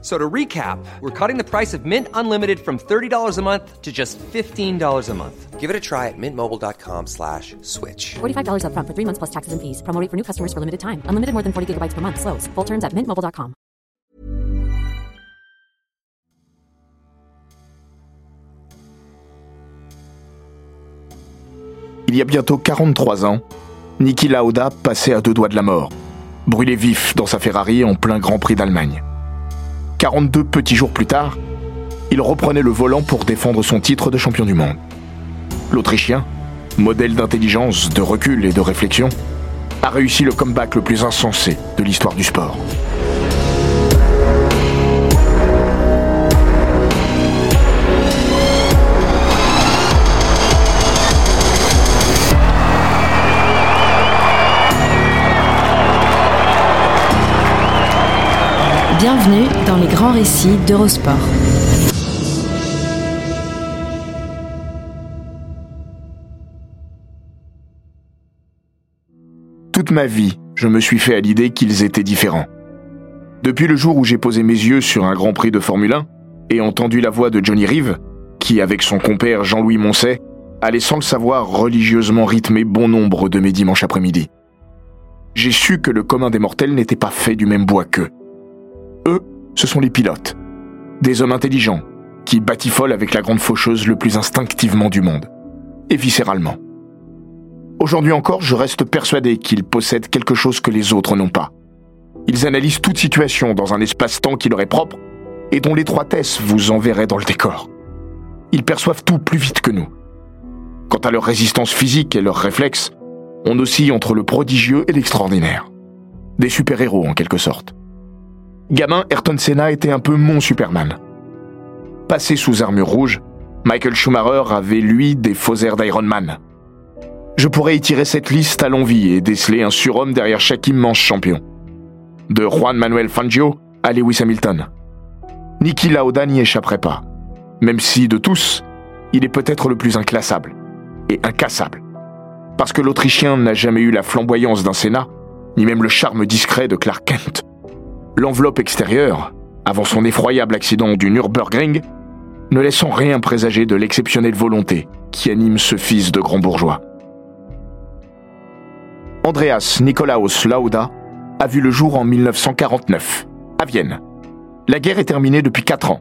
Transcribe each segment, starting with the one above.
So to recap, we're cutting the price of Mint Unlimited from $30 a month to just $15 a month. Give it a try at mintmobile.com slash switch. $45 upfront for three months plus taxes and fees. Promo rate for new customers for limited time. Unlimited more than 40 gigabytes per month. Slows. Full terms at mintmobile.com. Il y a bientôt 43 ans, Niki Lauda passait à deux doigts de la mort, brûlé vif dans sa Ferrari en plein Grand Prix d'Allemagne. 42 petits jours plus tard, il reprenait le volant pour défendre son titre de champion du monde. L'Autrichien, modèle d'intelligence, de recul et de réflexion, a réussi le comeback le plus insensé de l'histoire du sport. Bienvenue dans les grands récits d'Eurosport. Toute ma vie, je me suis fait à l'idée qu'ils étaient différents. Depuis le jour où j'ai posé mes yeux sur un Grand Prix de Formule 1 et entendu la voix de Johnny Reeve, qui, avec son compère Jean-Louis Moncey, allait sans le savoir religieusement rythmer bon nombre de mes dimanches après-midi. J'ai su que le commun des mortels n'était pas fait du même bois qu'eux. Ce sont les pilotes. Des hommes intelligents, qui batifolent avec la grande faucheuse le plus instinctivement du monde. Et viscéralement. Aujourd'hui encore, je reste persuadé qu'ils possèdent quelque chose que les autres n'ont pas. Ils analysent toute situation dans un espace-temps qui leur est propre et dont l'étroitesse vous enverrait dans le décor. Ils perçoivent tout plus vite que nous. Quant à leur résistance physique et leurs réflexes, on oscille entre le prodigieux et l'extraordinaire. Des super-héros en quelque sorte. Gamin, Ayrton Senna était un peu mon Superman. Passé sous armure rouge, Michael Schumacher avait lui des faux airs d'Iron Man. Je pourrais étirer cette liste à l'envie et déceler un surhomme derrière chaque immense champion. De Juan Manuel Fangio à Lewis Hamilton. Niki Lauda n'y échapperait pas. Même si, de tous, il est peut-être le plus inclassable et incassable. Parce que l'Autrichien n'a jamais eu la flamboyance d'un Senna, ni même le charme discret de Clark Kent. L'enveloppe extérieure, avant son effroyable accident du Nürburgring, ne laissant rien présager de l'exceptionnelle volonté qui anime ce fils de grand bourgeois. Andreas Nikolaus Lauda a vu le jour en 1949, à Vienne. La guerre est terminée depuis 4 ans.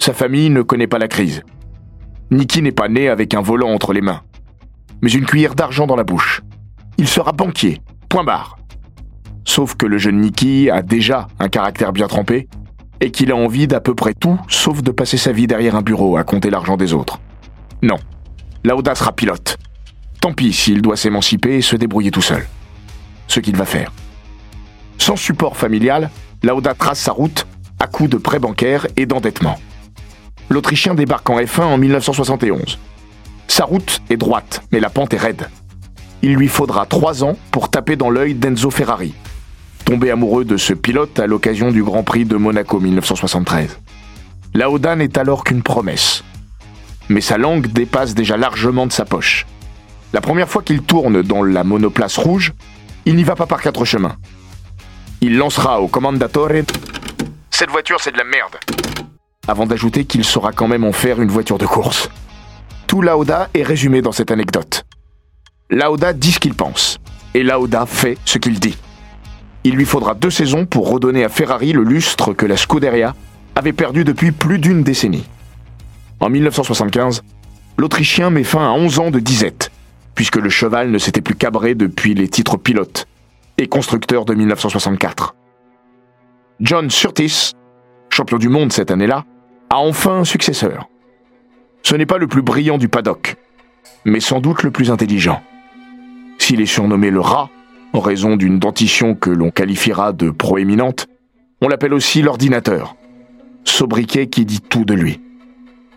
Sa famille ne connaît pas la crise. Niki n'est pas né avec un volant entre les mains, mais une cuillère d'argent dans la bouche. Il sera banquier, point barre. Sauf que le jeune Niki a déjà un caractère bien trempé et qu'il a envie d'à peu près tout sauf de passer sa vie derrière un bureau à compter l'argent des autres. Non, Lauda sera pilote. Tant pis s'il doit s'émanciper et se débrouiller tout seul. Ce qu'il va faire. Sans support familial, Lauda trace sa route à coups de prêts bancaires et d'endettement. L'Autrichien débarque en F1 en 1971. Sa route est droite, mais la pente est raide. Il lui faudra trois ans pour taper dans l'œil d'Enzo Ferrari, tombé amoureux de ce pilote à l'occasion du Grand Prix de Monaco 1973. Lauda n'est alors qu'une promesse. Mais sa langue dépasse déjà largement de sa poche. La première fois qu'il tourne dans la monoplace rouge, il n'y va pas par quatre chemins. Il lancera au commandatore Cette voiture, c'est de la merde avant d'ajouter qu'il saura quand même en faire une voiture de course. Tout Lauda est résumé dans cette anecdote. Lauda dit ce qu'il pense, et Lauda fait ce qu'il dit. Il lui faudra deux saisons pour redonner à Ferrari le lustre que la Scuderia avait perdu depuis plus d'une décennie. En 1975, l'Autrichien met fin à 11 ans de disette, puisque le cheval ne s'était plus cabré depuis les titres pilote et constructeur de 1964. John Surtees, champion du monde cette année-là, a enfin un successeur. Ce n'est pas le plus brillant du paddock, mais sans doute le plus intelligent. S'il est surnommé le rat, en raison d'une dentition que l'on qualifiera de proéminente, on l'appelle aussi l'ordinateur, sobriquet qui dit tout de lui.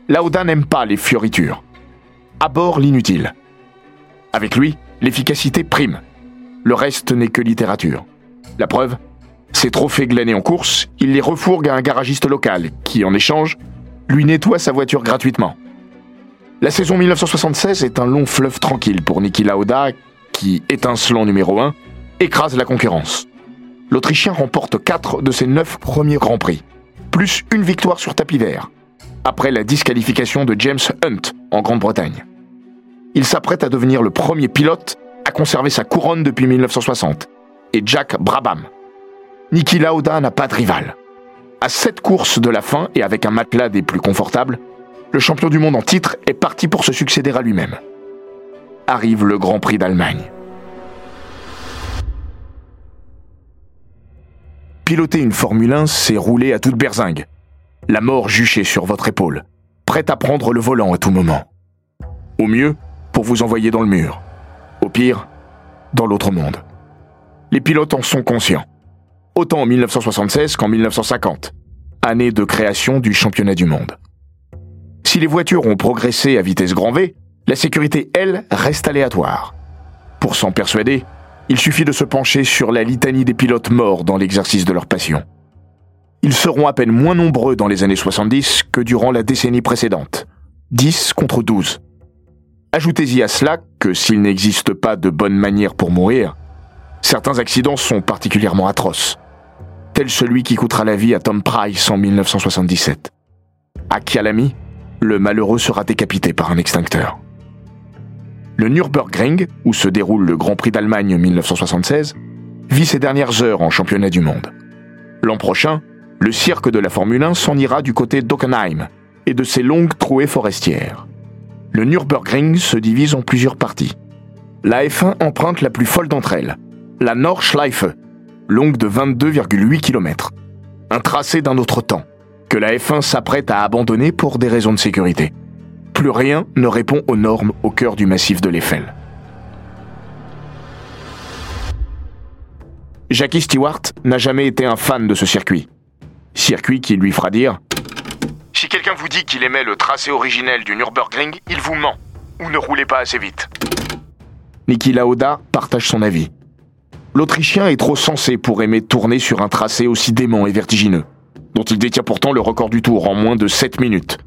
Lauda n'aime pas les fioritures. Aborde l'inutile. Avec lui, l'efficacité prime. Le reste n'est que littérature. La preuve Ses trophées glanés en course, il les refourgue à un garagiste local qui, en échange, lui nettoie sa voiture gratuitement. La saison 1976 est un long fleuve tranquille pour Niki Lauda qui, étincelant numéro 1, écrase la concurrence. L'Autrichien remporte 4 de ses 9 premiers Grands Prix, plus une victoire sur tapis vert, après la disqualification de James Hunt en Grande-Bretagne. Il s'apprête à devenir le premier pilote à conserver sa couronne depuis 1960, et Jack Brabham. Niki Lauda n'a pas de rival. À sept courses de la fin et avec un matelas des plus confortables, le champion du monde en titre est parti pour se succéder à lui-même. Arrive le Grand Prix d'Allemagne. Piloter une Formule 1, c'est rouler à toute berzingue. La mort juchée sur votre épaule, prête à prendre le volant à tout moment. Au mieux, pour vous envoyer dans le mur. Au pire, dans l'autre monde. Les pilotes en sont conscients. Autant en 1976 qu'en 1950, année de création du championnat du monde. Si les voitures ont progressé à vitesse grand V, la sécurité, elle, reste aléatoire. Pour s'en persuader, il suffit de se pencher sur la litanie des pilotes morts dans l'exercice de leur passion. Ils seront à peine moins nombreux dans les années 70 que durant la décennie précédente. 10 contre 12. Ajoutez-y à cela que s'il n'existe pas de bonne manière pour mourir, certains accidents sont particulièrement atroces, tel celui qui coûtera la vie à Tom Price en 1977. À Kialami, le malheureux sera décapité par un extincteur. Le Nürburgring, où se déroule le Grand Prix d'Allemagne 1976, vit ses dernières heures en championnat du monde. L'an prochain, le cirque de la Formule 1 s'en ira du côté d'Ockenheim et de ses longues trouées forestières le Nürburgring se divise en plusieurs parties. La F1 emprunte la plus folle d'entre elles, la Nordschleife, longue de 22,8 km. Un tracé d'un autre temps, que la F1 s'apprête à abandonner pour des raisons de sécurité. Plus rien ne répond aux normes au cœur du massif de l'Eiffel. Jackie Stewart n'a jamais été un fan de ce circuit. Circuit qui lui fera dire si quelqu'un vous dit qu'il aimait le tracé originel du Nürburgring, il vous ment, ou ne roulez pas assez vite. Niki Lauda partage son avis. L'Autrichien est trop sensé pour aimer tourner sur un tracé aussi dément et vertigineux, dont il détient pourtant le record du tour en moins de 7 minutes.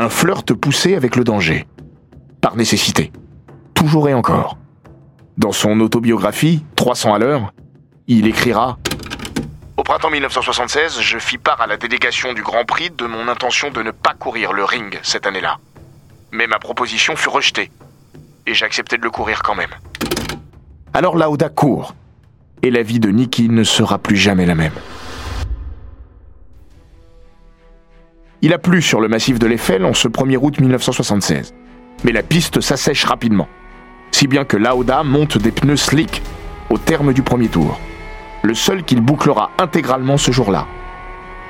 Un flirt poussé avec le danger. Par nécessité. Toujours et encore. Dans son autobiographie, 300 à l'heure, il écrira au printemps 1976, je fis part à la délégation du Grand Prix de mon intention de ne pas courir le ring cette année-là. Mais ma proposition fut rejetée, et j'ai accepté de le courir quand même. Alors Lauda court, et la vie de Nicky ne sera plus jamais la même. Il a plu sur le massif de l'Eiffel en ce 1er août 1976, mais la piste s'assèche rapidement, si bien que Lauda monte des pneus slick au terme du premier tour le seul qu'il bouclera intégralement ce jour-là.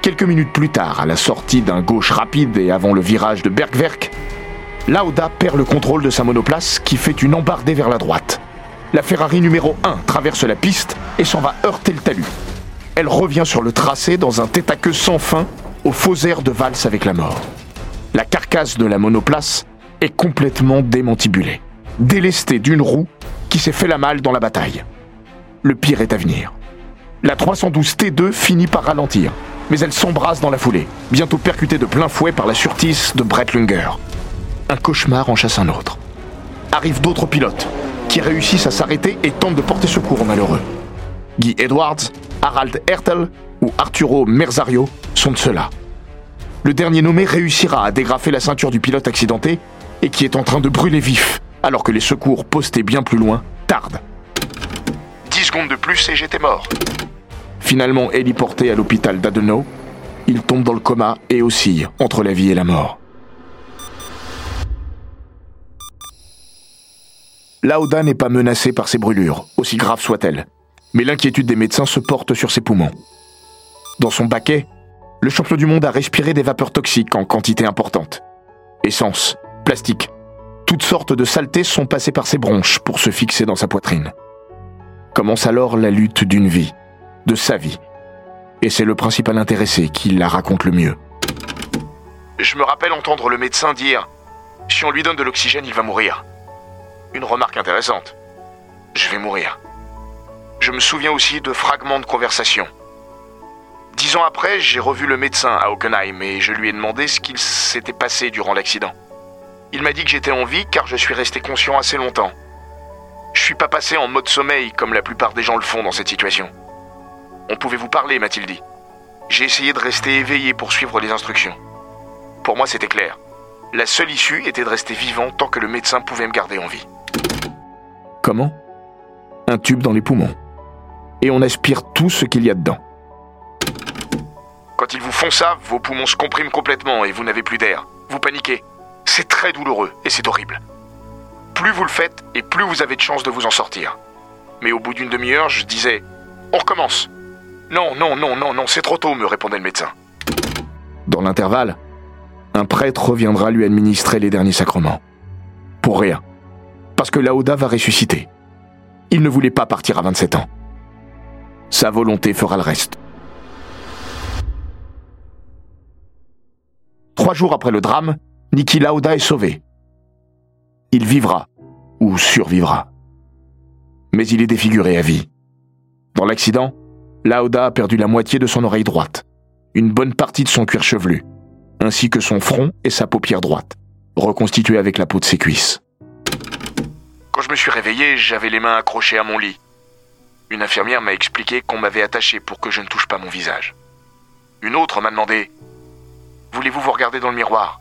Quelques minutes plus tard, à la sortie d'un gauche rapide et avant le virage de Bergwerk, Lauda perd le contrôle de sa monoplace qui fait une embardée vers la droite. La Ferrari numéro 1 traverse la piste et s'en va heurter le talus. Elle revient sur le tracé dans un tête à queue sans fin au faux air de valse avec la mort. La carcasse de la monoplace est complètement démantibulée, délestée d'une roue qui s'est fait la malle dans la bataille. Le pire est à venir. La 312 T2 finit par ralentir, mais elle s'embrase dans la foulée, bientôt percutée de plein fouet par la surtisse de Brett Lunger. Un cauchemar en chasse un autre. Arrivent d'autres pilotes, qui réussissent à s'arrêter et tentent de porter secours aux malheureux. Guy Edwards, Harald Hertel ou Arturo Merzario sont de ceux-là. Le dernier nommé réussira à dégrafer la ceinture du pilote accidenté et qui est en train de brûler vif, alors que les secours postés bien plus loin tardent. 10 secondes de plus et j'étais mort. Finalement héliporté à l'hôpital d'Adenau, il tombe dans le coma et oscille entre la vie et la mort. Lauda n'est pas menacé par ses brûlures, aussi graves soient-elles, mais l'inquiétude des médecins se porte sur ses poumons. Dans son baquet, le champion du monde a respiré des vapeurs toxiques en quantité importante. Essence, plastique, toutes sortes de saletés sont passées par ses bronches pour se fixer dans sa poitrine. Commence alors la lutte d'une vie, de sa vie. Et c'est le principal intéressé qui la raconte le mieux. Je me rappelle entendre le médecin dire ⁇ Si on lui donne de l'oxygène, il va mourir ⁇ Une remarque intéressante. Je vais mourir. Je me souviens aussi de fragments de conversation, Dix ans après, j'ai revu le médecin à Hockenheim et je lui ai demandé ce qu'il s'était passé durant l'accident. Il m'a dit que j'étais en vie car je suis resté conscient assez longtemps. Je suis pas passé en mode sommeil comme la plupart des gens le font dans cette situation. On pouvait vous parler, m'a-t-il dit. J'ai essayé de rester éveillé pour suivre les instructions. Pour moi, c'était clair. La seule issue était de rester vivant tant que le médecin pouvait me garder en vie. Comment? Un tube dans les poumons. Et on aspire tout ce qu'il y a dedans. Quand ils vous font ça, vos poumons se compriment complètement et vous n'avez plus d'air. Vous paniquez. C'est très douloureux et c'est horrible. Plus vous le faites et plus vous avez de chances de vous en sortir. Mais au bout d'une demi-heure, je disais On recommence. Non, non, non, non, non, c'est trop tôt, me répondait le médecin. Dans l'intervalle, un prêtre reviendra lui administrer les derniers sacrements. Pour rien. Parce que Laoda va ressusciter. Il ne voulait pas partir à 27 ans. Sa volonté fera le reste. Trois jours après le drame, Niki Lauda est sauvé. Il vivra, ou survivra. Mais il est défiguré à vie. Dans l'accident, Lauda a perdu la moitié de son oreille droite, une bonne partie de son cuir chevelu, ainsi que son front et sa paupière droite, reconstituée avec la peau de ses cuisses. Quand je me suis réveillé, j'avais les mains accrochées à mon lit. Une infirmière m'a expliqué qu'on m'avait attaché pour que je ne touche pas mon visage. Une autre m'a demandé Voulez-vous vous regarder dans le miroir?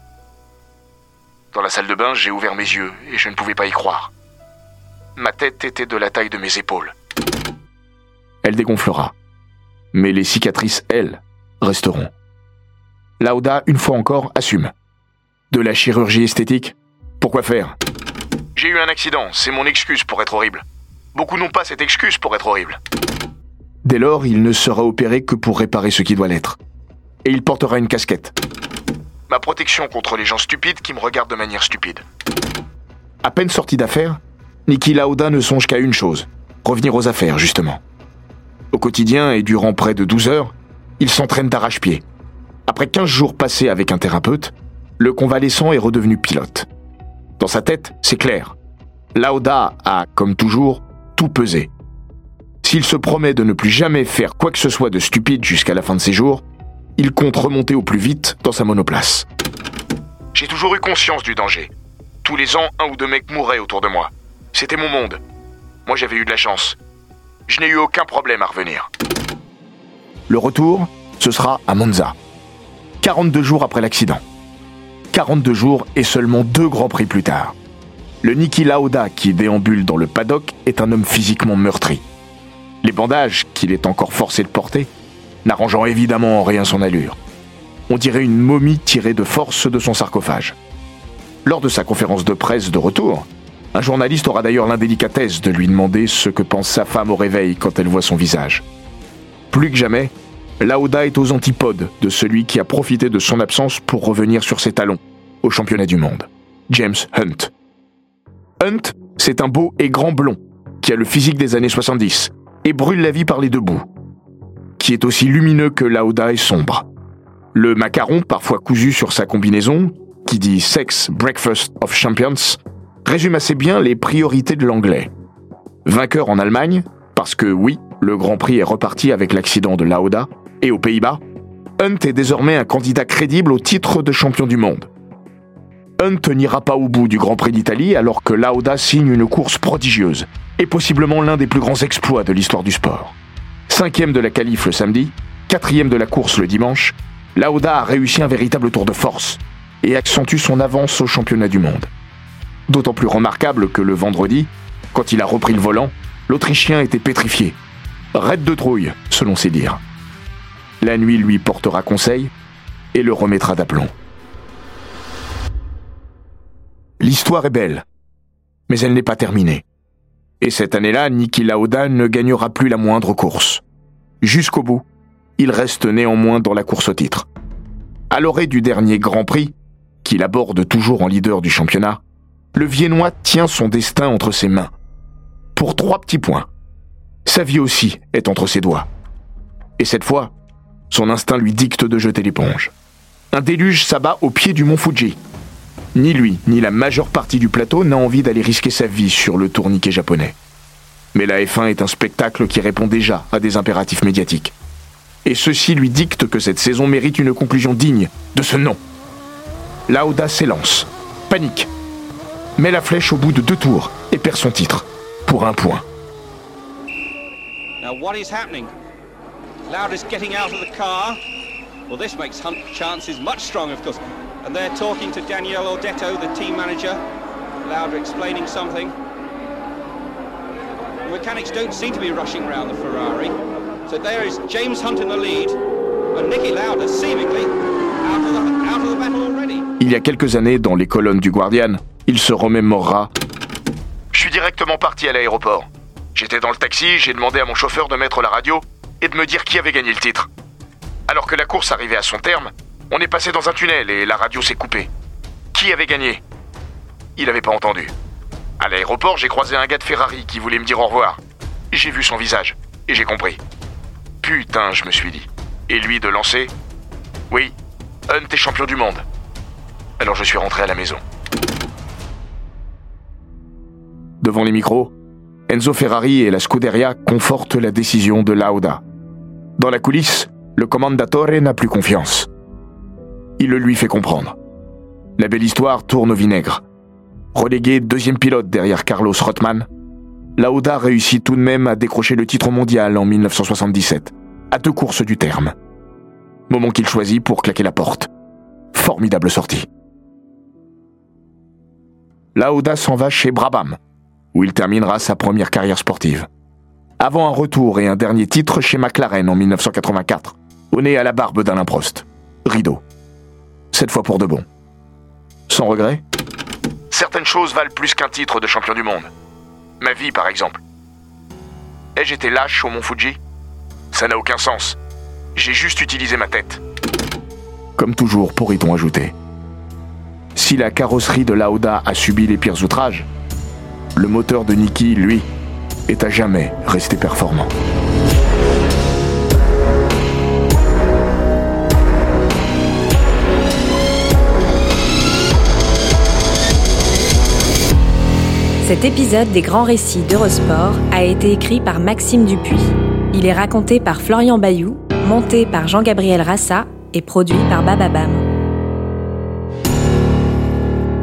Dans la salle de bain, j'ai ouvert mes yeux et je ne pouvais pas y croire. Ma tête était de la taille de mes épaules. Elle dégonflera. Mais les cicatrices, elles, resteront. Lauda, une fois encore, assume. De la chirurgie esthétique? Pourquoi faire? J'ai eu un accident, c'est mon excuse pour être horrible. Beaucoup n'ont pas cette excuse pour être horrible. Dès lors, il ne sera opéré que pour réparer ce qui doit l'être. Et il portera une casquette. Ma protection contre les gens stupides qui me regardent de manière stupide. À peine sorti d'affaires, Niki Lauda ne songe qu'à une chose, revenir aux affaires, justement. Au quotidien et durant près de 12 heures, il s'entraîne d'arrache-pied. Après 15 jours passés avec un thérapeute, le convalescent est redevenu pilote. Dans sa tête, c'est clair. Lauda a, comme toujours, tout pesé. S'il se promet de ne plus jamais faire quoi que ce soit de stupide jusqu'à la fin de ses jours, il compte remonter au plus vite dans sa monoplace. J'ai toujours eu conscience du danger. Tous les ans, un ou deux mecs mouraient autour de moi. C'était mon monde. Moi, j'avais eu de la chance. Je n'ai eu aucun problème à revenir. Le retour, ce sera à Monza. 42 jours après l'accident. 42 jours et seulement deux grands prix plus tard. Le Niki Lauda qui déambule dans le paddock est un homme physiquement meurtri. Les bandages qu'il est encore forcé de porter, n'arrangeant évidemment en rien son allure. On dirait une momie tirée de force de son sarcophage. Lors de sa conférence de presse de retour, un journaliste aura d'ailleurs l'indélicatesse de lui demander ce que pense sa femme au réveil quand elle voit son visage. Plus que jamais, Lauda est aux antipodes de celui qui a profité de son absence pour revenir sur ses talons au championnat du monde. James Hunt. Hunt, c'est un beau et grand blond qui a le physique des années 70 et brûle la vie par les deux bouts. Qui est aussi lumineux que Lauda est sombre. Le macaron, parfois cousu sur sa combinaison, qui dit Sex Breakfast of Champions, résume assez bien les priorités de l'anglais. Vainqueur en Allemagne, parce que oui, le Grand Prix est reparti avec l'accident de Lauda, et aux Pays-Bas, Hunt est désormais un candidat crédible au titre de champion du monde. Hunt n'ira pas au bout du Grand Prix d'Italie alors que Lauda signe une course prodigieuse et possiblement l'un des plus grands exploits de l'histoire du sport. Cinquième de la qualif le samedi, quatrième de la course le dimanche, Lauda a réussi un véritable tour de force et accentue son avance au championnat du monde. D'autant plus remarquable que le vendredi, quand il a repris le volant, l'Autrichien était pétrifié. Raide de trouille, selon ses dires. La nuit lui portera conseil et le remettra d'aplomb. L'histoire est belle, mais elle n'est pas terminée. Et cette année-là, Niki Lauda ne gagnera plus la moindre course. Jusqu'au bout, il reste néanmoins dans la course au titre. À l'orée du dernier Grand Prix, qu'il aborde toujours en leader du championnat, le Viennois tient son destin entre ses mains. Pour trois petits points. Sa vie aussi est entre ses doigts. Et cette fois, son instinct lui dicte de jeter l'éponge. Un déluge s'abat au pied du mont Fuji. Ni lui, ni la majeure partie du plateau n'a envie d'aller risquer sa vie sur le tourniquet japonais. Mais la F1 est un spectacle qui répond déjà à des impératifs médiatiques. Et ceci lui dicte que cette saison mérite une conclusion digne de ce nom. Lauda s'élance, panique, met la flèche au bout de deux tours et perd son titre pour un point. Now what is happening? Loud is getting out of the car. Well, this makes Hunt's chances much stronger, of course. And they're talking to Daniel Ordetto, the team manager. Lauda explaining something. The mechanics don't seem to be rushing around the Ferrari. So there is James Hunt in the lead, and Nicky Lauda seemingly out of the, out of the battle already. Il y a quelques années, dans les colonnes du Guardian, il se remémorera Je suis directement parti à l'aéroport. J'étais dans le taxi, j'ai demandé à mon chauffeur de mettre la radio et de me dire qui avait gagné le titre. Alors que la course arrivait à son terme, on est passé dans un tunnel et la radio s'est coupée. Qui avait gagné? Il n'avait pas entendu. À l'aéroport, j'ai croisé un gars de Ferrari qui voulait me dire au revoir. J'ai vu son visage et j'ai compris. Putain, je me suis dit. Et lui de lancer Oui, Hunt est champion du monde. Alors je suis rentré à la maison. Devant les micros, Enzo Ferrari et la Scuderia confortent la décision de Lauda. Dans la coulisse, le commandatore n'a plus confiance. Il le lui fait comprendre. La belle histoire tourne au vinaigre. Relégué deuxième pilote derrière Carlos Rothman, Lauda réussit tout de même à décrocher le titre mondial en 1977, à deux courses du terme. Moment qu'il choisit pour claquer la porte. Formidable sortie. Lauda s'en va chez Brabham, où il terminera sa première carrière sportive. Avant un retour et un dernier titre chez McLaren en 1984, au nez à la barbe d'Alain Prost. Rideau. Cette fois pour de bon. Sans regret Certaines choses valent plus qu'un titre de champion du monde. Ma vie, par exemple. Ai-je été lâche au Mont Fuji? Ça n'a aucun sens. J'ai juste utilisé ma tête. Comme toujours, pourrait-on ajouter. Si la carrosserie de Lauda a subi les pires outrages, le moteur de Niki, lui, est à jamais resté performant. Cet épisode des grands récits d'Eurosport a été écrit par Maxime Dupuis. Il est raconté par Florian Bayou, monté par Jean-Gabriel Rassa et produit par Bababam.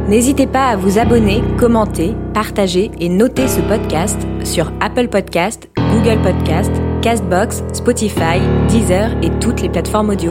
N'hésitez pas à vous abonner, commenter, partager et noter ce podcast sur Apple Podcast, Google Podcast, Castbox, Spotify, Deezer et toutes les plateformes audio.